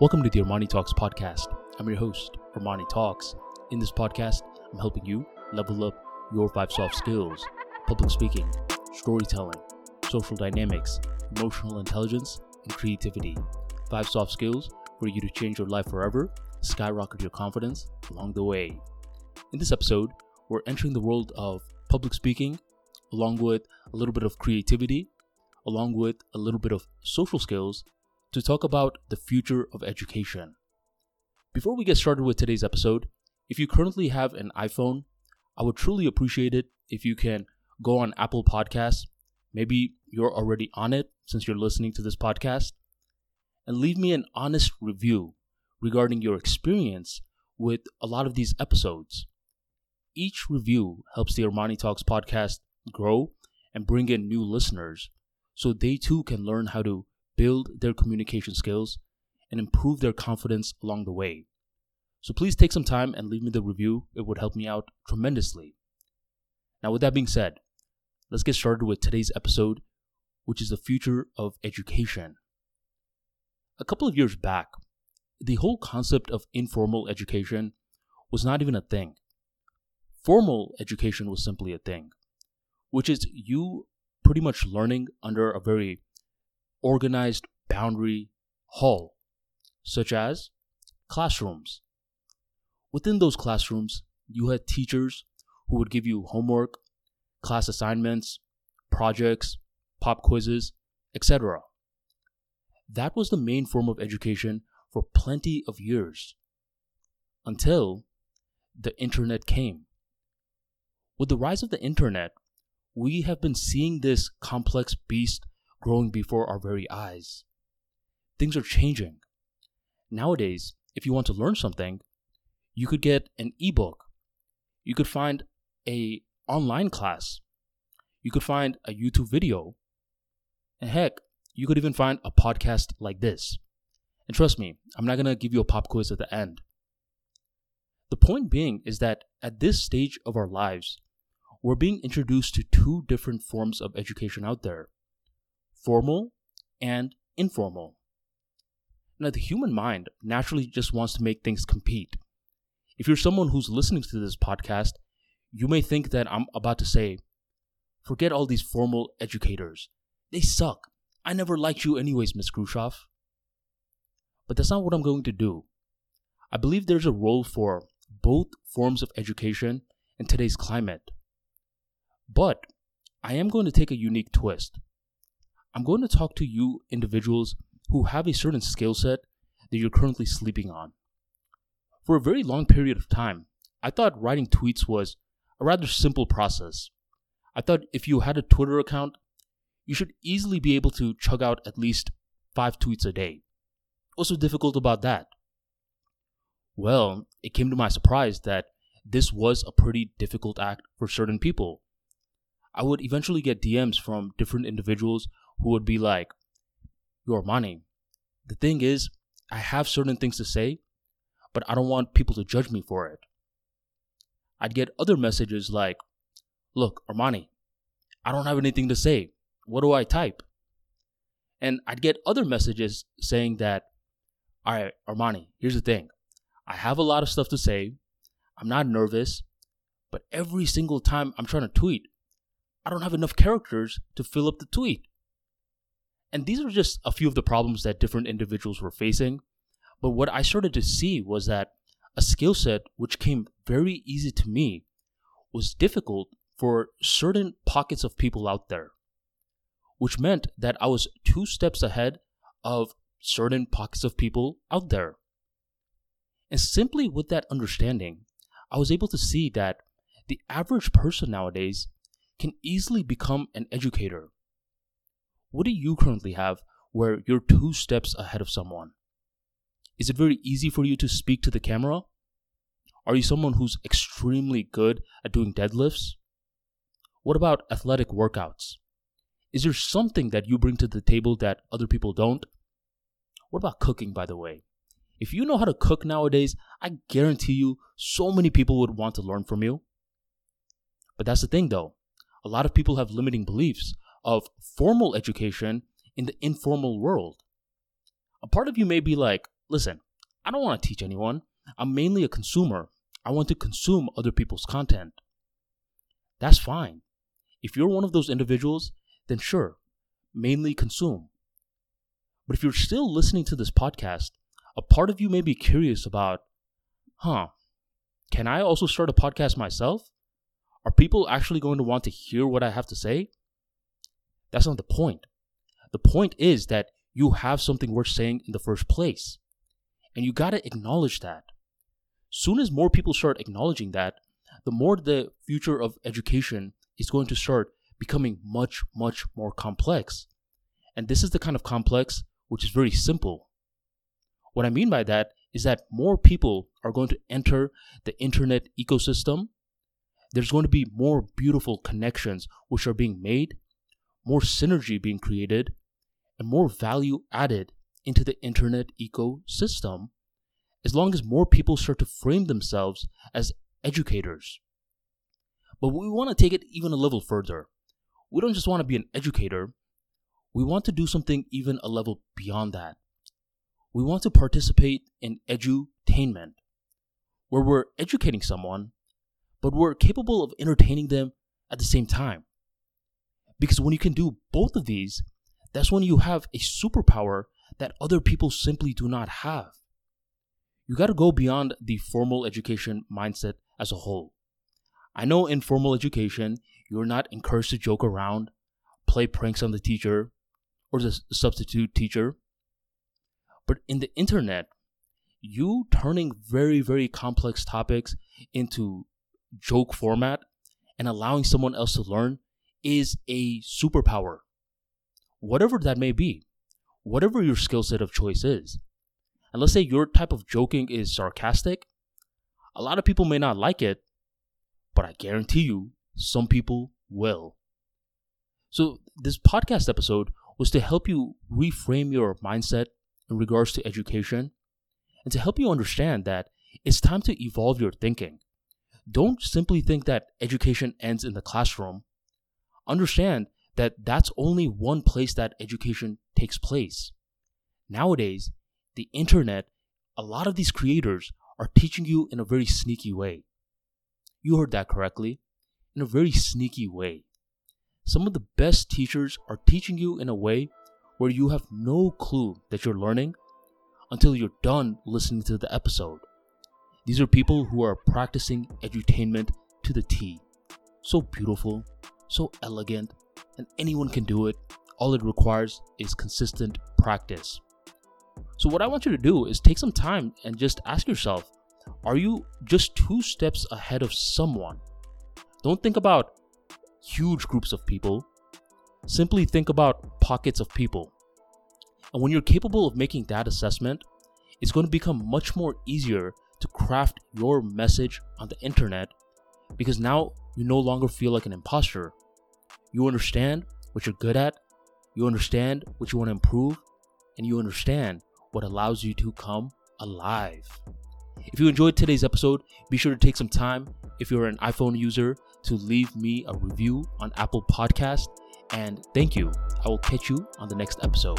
Welcome to the Armani Talks podcast. I'm your host, Armani Talks. In this podcast, I'm helping you level up your five soft skills public speaking, storytelling, social dynamics, emotional intelligence, and creativity. Five soft skills for you to change your life forever, skyrocket your confidence along the way. In this episode, we're entering the world of public speaking, along with a little bit of creativity, along with a little bit of social skills to talk about the future of education. Before we get started with today's episode, if you currently have an iPhone, I would truly appreciate it if you can go on Apple Podcasts. Maybe you're already on it since you're listening to this podcast, and leave me an honest review regarding your experience with a lot of these episodes. Each review helps the Armani Talks podcast grow and bring in new listeners so they too can learn how to build their communication skills, and improve their confidence along the way. So please take some time and leave me the review. It would help me out tremendously. Now, with that being said, let's get started with today's episode, which is the future of education. A couple of years back, the whole concept of informal education was not even a thing. Formal education was simply a thing, which is you pretty much learning under a very organized boundary hall, such as classrooms. Within those classrooms, you had teachers who would give you homework, class assignments, projects, pop quizzes, etc. That was the main form of education for plenty of years. Until the internet came. With the rise of the internet, we have been seeing this complex beast growing before our very eyes. Things are changing. Nowadays, if you want to learn something, you could get an ebook. You could find a online class. You could find a YouTube video. And heck, you could even find a podcast like this. And trust me, I'm not going to give you a pop quiz at the end. The point being is that at this stage of our lives, we're being introduced to two different forms of education out there formal and informal. Now, the human mind naturally just wants to make things compete. If you're someone who's listening to this podcast, you may think that I'm about to say, forget all these formal educators. They suck. I never liked you, anyways, Miss Khrushchev. But that's not what I'm going to do. I believe there's a role for both forms of education in today's climate. But I am going to take a unique twist. I'm going to talk to you individuals who have a certain skill set that you're currently sleeping on. For a very long period of time, I thought writing tweets was a rather simple process. I thought if you had a Twitter account, you should easily be able to chug out at least five tweets a day. What's so difficult about that? Well, it came to my surprise that this was a pretty difficult act for certain people. I would eventually get DMs from different individuals who would be like, Yo Armani. The thing is, I have certain things to say, but I don't want people to judge me for it. I'd get other messages like, Look, Armani, I don't have anything to say. What do I type? And I'd get other messages saying that, All right, Armani, here's the thing. I have a lot of stuff to say. I'm not nervous, but every single time I'm trying to tweet, I don't have enough characters to fill up the tweet. And these are just a few of the problems that different individuals were facing. But what I started to see was that a skill set which came very easy to me was difficult for certain pockets of people out there, which meant that I was two steps ahead of certain pockets of people out there. And simply with that understanding, I was able to see that the average person nowadays can easily become an educator what do you currently have where you're two steps ahead of someone? Is it very easy for you to speak to the camera? Are you someone who's extremely good at doing deadlifts? What about athletic workouts? Is there something that you bring to the table that other people don't? What about cooking, by the way? If you know how to cook nowadays, I guarantee you so many people would want to learn from you. But that's the thing though. A lot of people have limiting beliefs of formal education in the informal world. A part of you may be like, listen, I don't want to teach anyone. I'm mainly a consumer. I want to consume other people's content. That's fine. If you're one of those individuals, then sure, mainly consume. But if you're still listening to this podcast, a part of you may be curious about, huh, can I also start a podcast myself? Are people actually going to want to hear what I have to say? That's not the point. The point is that you have something worth saying in the first place. And you gotta acknowledge that. Soon as more people start acknowledging that, the more the future of education is going to start becoming much, much more complex. And this is the kind of complex which is very simple. What I mean by that is that more people are going to enter the internet ecosystem. There's going to be more beautiful connections which are being made, more synergy being created, and more value added into the internet ecosystem as long as more people start to frame themselves as educators. But we want to take it even a level further. We don't just want to be an educator, we want to do something even a level beyond that. We want to participate in edutainment, where we're educating someone, but we're capable of entertaining them at the same time. Because when you can do both of these, that's when you have a superpower that other people simply do not have. You got to go beyond the formal education mindset as a whole. I know in formal education, you're not encouraged to joke around, play pranks on the teacher or the substitute teacher. But in the internet, you turning very, very complex topics into joke format and allowing someone else to learn is a superpower whatever that may be, whatever your skill set of choice is. And let's say your type of joking is sarcastic, a lot of people may not like it, but I guarantee you, some people will. So, this podcast episode was to help you reframe your mindset in regards to education and to help you understand that it's time to evolve your thinking. Don't simply think that education ends in the classroom. Understand that that's only one place that education takes place. Nowadays, the internet, a lot of these creators are teaching you in a very sneaky way. You heard that correctly. In a very sneaky way. Some of the best teachers are teaching you in a way where you have no clue that you're learning until you're done listening to the episode. These are people who are practicing edutainment to the T. So beautiful, so elegant, and anyone can do it. All it requires is consistent practice. So, what I want you to do is take some time and just ask yourself are you just two steps ahead of someone? Don't think about huge groups of people, simply think about pockets of people. And when you're capable of making that assessment, it's going to become much more easier to craft your message on the internet because now you no longer feel like an imposter. You understand what you're good at, you understand what you want to improve, and you understand what allows you to come alive. If you enjoyed today's episode, be sure to take some time, if you're an iPhone user, to leave me a review on Apple Podcast. And thank you. I will catch you on the next episode.